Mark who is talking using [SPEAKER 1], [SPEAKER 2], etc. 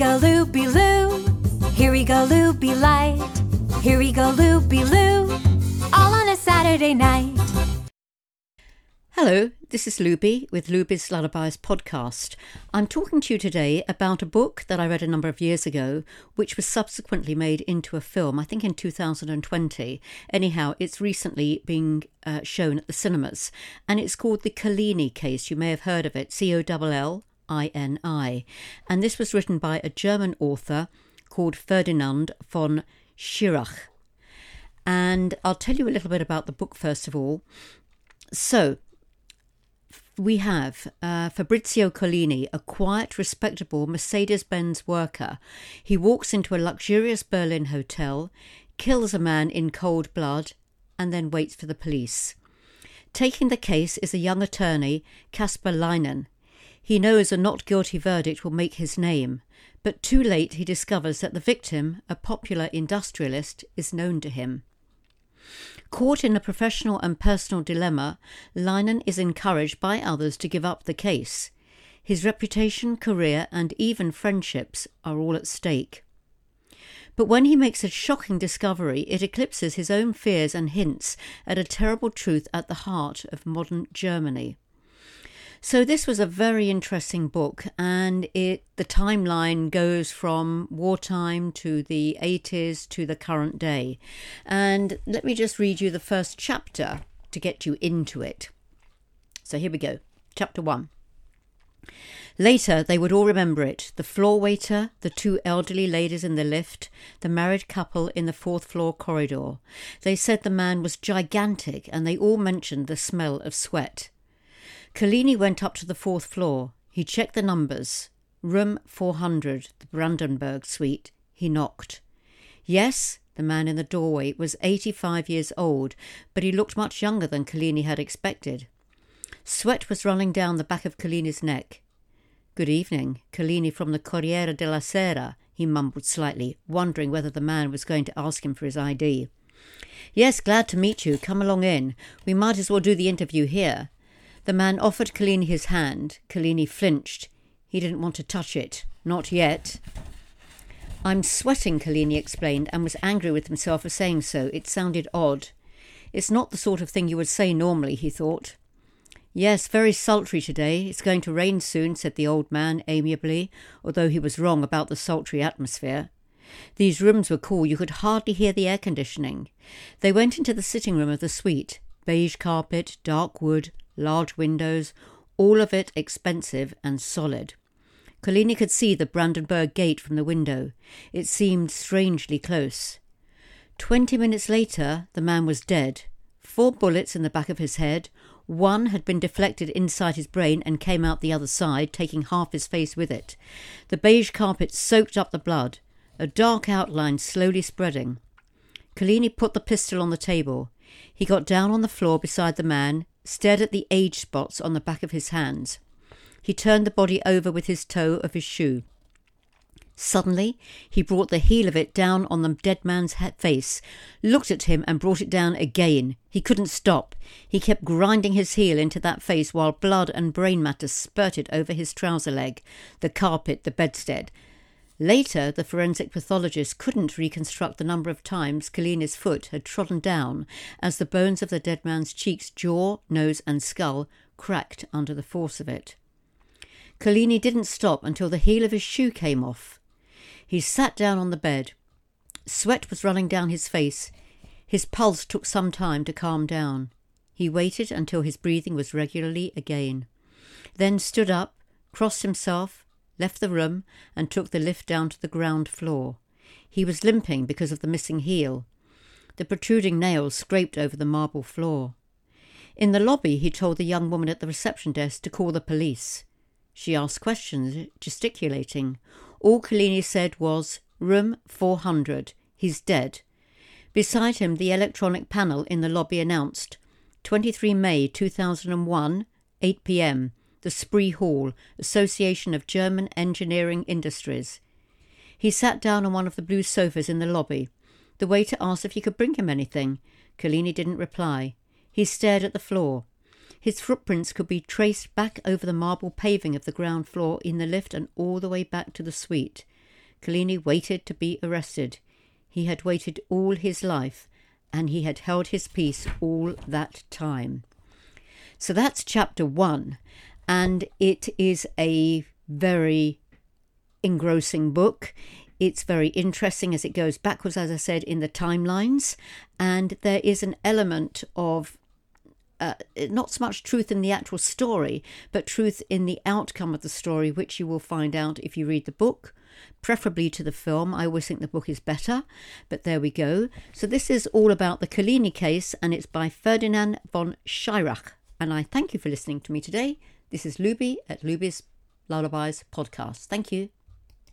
[SPEAKER 1] go, loopy loo. Here we go, loopy light. Here we go, loopy loo. All on a Saturday night.
[SPEAKER 2] Hello, this is Luby with Luby's Lullabies podcast. I'm talking to you today about a book that I read a number of years ago, which was subsequently made into a film, I think in 2020. Anyhow, it's recently being uh, shown at the cinemas, and it's called The Collini Case. You may have heard of it, C O L L I N I. And this was written by a German author called Ferdinand von Schirach. And I'll tell you a little bit about the book first of all. So, we have uh, Fabrizio Collini, a quiet, respectable Mercedes Benz worker. He walks into a luxurious Berlin hotel, kills a man in cold blood, and then waits for the police. Taking the case is a young attorney, Caspar Leinen. He knows a not guilty verdict will make his name, but too late he discovers that the victim, a popular industrialist, is known to him. Caught in a professional and personal dilemma, Leinen is encouraged by others to give up the case. His reputation, career, and even friendships are all at stake. But when he makes a shocking discovery, it eclipses his own fears and hints at a terrible truth at the heart of modern Germany. So this was a very interesting book, and it the timeline goes from wartime to the 80s to the current day. And let me just read you the first chapter to get you into it. So here we go. Chapter 1. Later, they would all remember it the floor waiter, the two elderly ladies in the lift, the married couple in the fourth floor corridor. They said the man was gigantic, and they all mentioned the smell of sweat. Collini went up to the fourth floor. He checked the numbers. Room 400, the Brandenburg suite. He knocked. Yes, the man in the doorway was 85 years old, but he looked much younger than Collini had expected. Sweat was running down the back of Collini's neck. Good evening, Collini from the Corriere della Sera, he mumbled slightly, wondering whether the man was going to ask him for his ID. Yes, glad to meet you. Come along in. We might as well do the interview here. The man offered Collini his hand. Collini flinched. He didn't want to touch it. Not yet. I'm sweating, Collini explained, and was angry with himself for saying so. It sounded odd. It's not the sort of thing you would say normally, he thought. Yes, very sultry today. It's going to rain soon, said the old man amiably, although he was wrong about the sultry atmosphere. These rooms were cool, you could hardly hear the air conditioning. They went into the sitting room of the suite. Beige carpet, dark wood, large windows, all of it expensive and solid. Collini could see the Brandenburg Gate from the window. It seemed strangely close. Twenty minutes later, the man was dead. Four bullets in the back of his head. One had been deflected inside his brain and came out the other side, taking half his face with it. The beige carpet soaked up the blood, a dark outline slowly spreading. Collini put the pistol on the table. He got down on the floor beside the man, stared at the age spots on the back of his hands. He turned the body over with his toe of his shoe. Suddenly, he brought the heel of it down on the dead man's face, looked at him, and brought it down again. He couldn't stop. He kept grinding his heel into that face while blood and brain matter spurted over his trouser leg, the carpet, the bedstead. Later, the forensic pathologist couldn't reconstruct the number of times Collini's foot had trodden down as the bones of the dead man's cheeks, jaw, nose, and skull cracked under the force of it. Collini didn't stop until the heel of his shoe came off. He sat down on the bed. Sweat was running down his face. His pulse took some time to calm down. He waited until his breathing was regularly again, then stood up, crossed himself, left the room, and took the lift down to the ground floor. He was limping because of the missing heel. The protruding nails scraped over the marble floor. In the lobby, he told the young woman at the reception desk to call the police. She asked questions, gesticulating. All Collini said was, Room 400. He's dead. Beside him, the electronic panel in the lobby announced, 23 May 2001, 8 p.m the Spree Hall, Association of German Engineering Industries. He sat down on one of the blue sofas in the lobby. The waiter asked if he could bring him anything. Collini didn't reply. He stared at the floor. His footprints could be traced back over the marble paving of the ground floor in the lift and all the way back to the suite. Collini waited to be arrested. He had waited all his life, and he had held his peace all that time. So that's chapter one, and it is a very engrossing book. It's very interesting as it goes backwards, as I said, in the timelines, and there is an element of uh, not so much truth in the actual story, but truth in the outcome of the story, which you will find out if you read the book, preferably to the film. I always think the book is better, but there we go. So, this is all about the Collini case, and it's by Ferdinand von Schirach. And I thank you for listening to me today. This is Luby at Luby's Lullabies podcast. Thank you.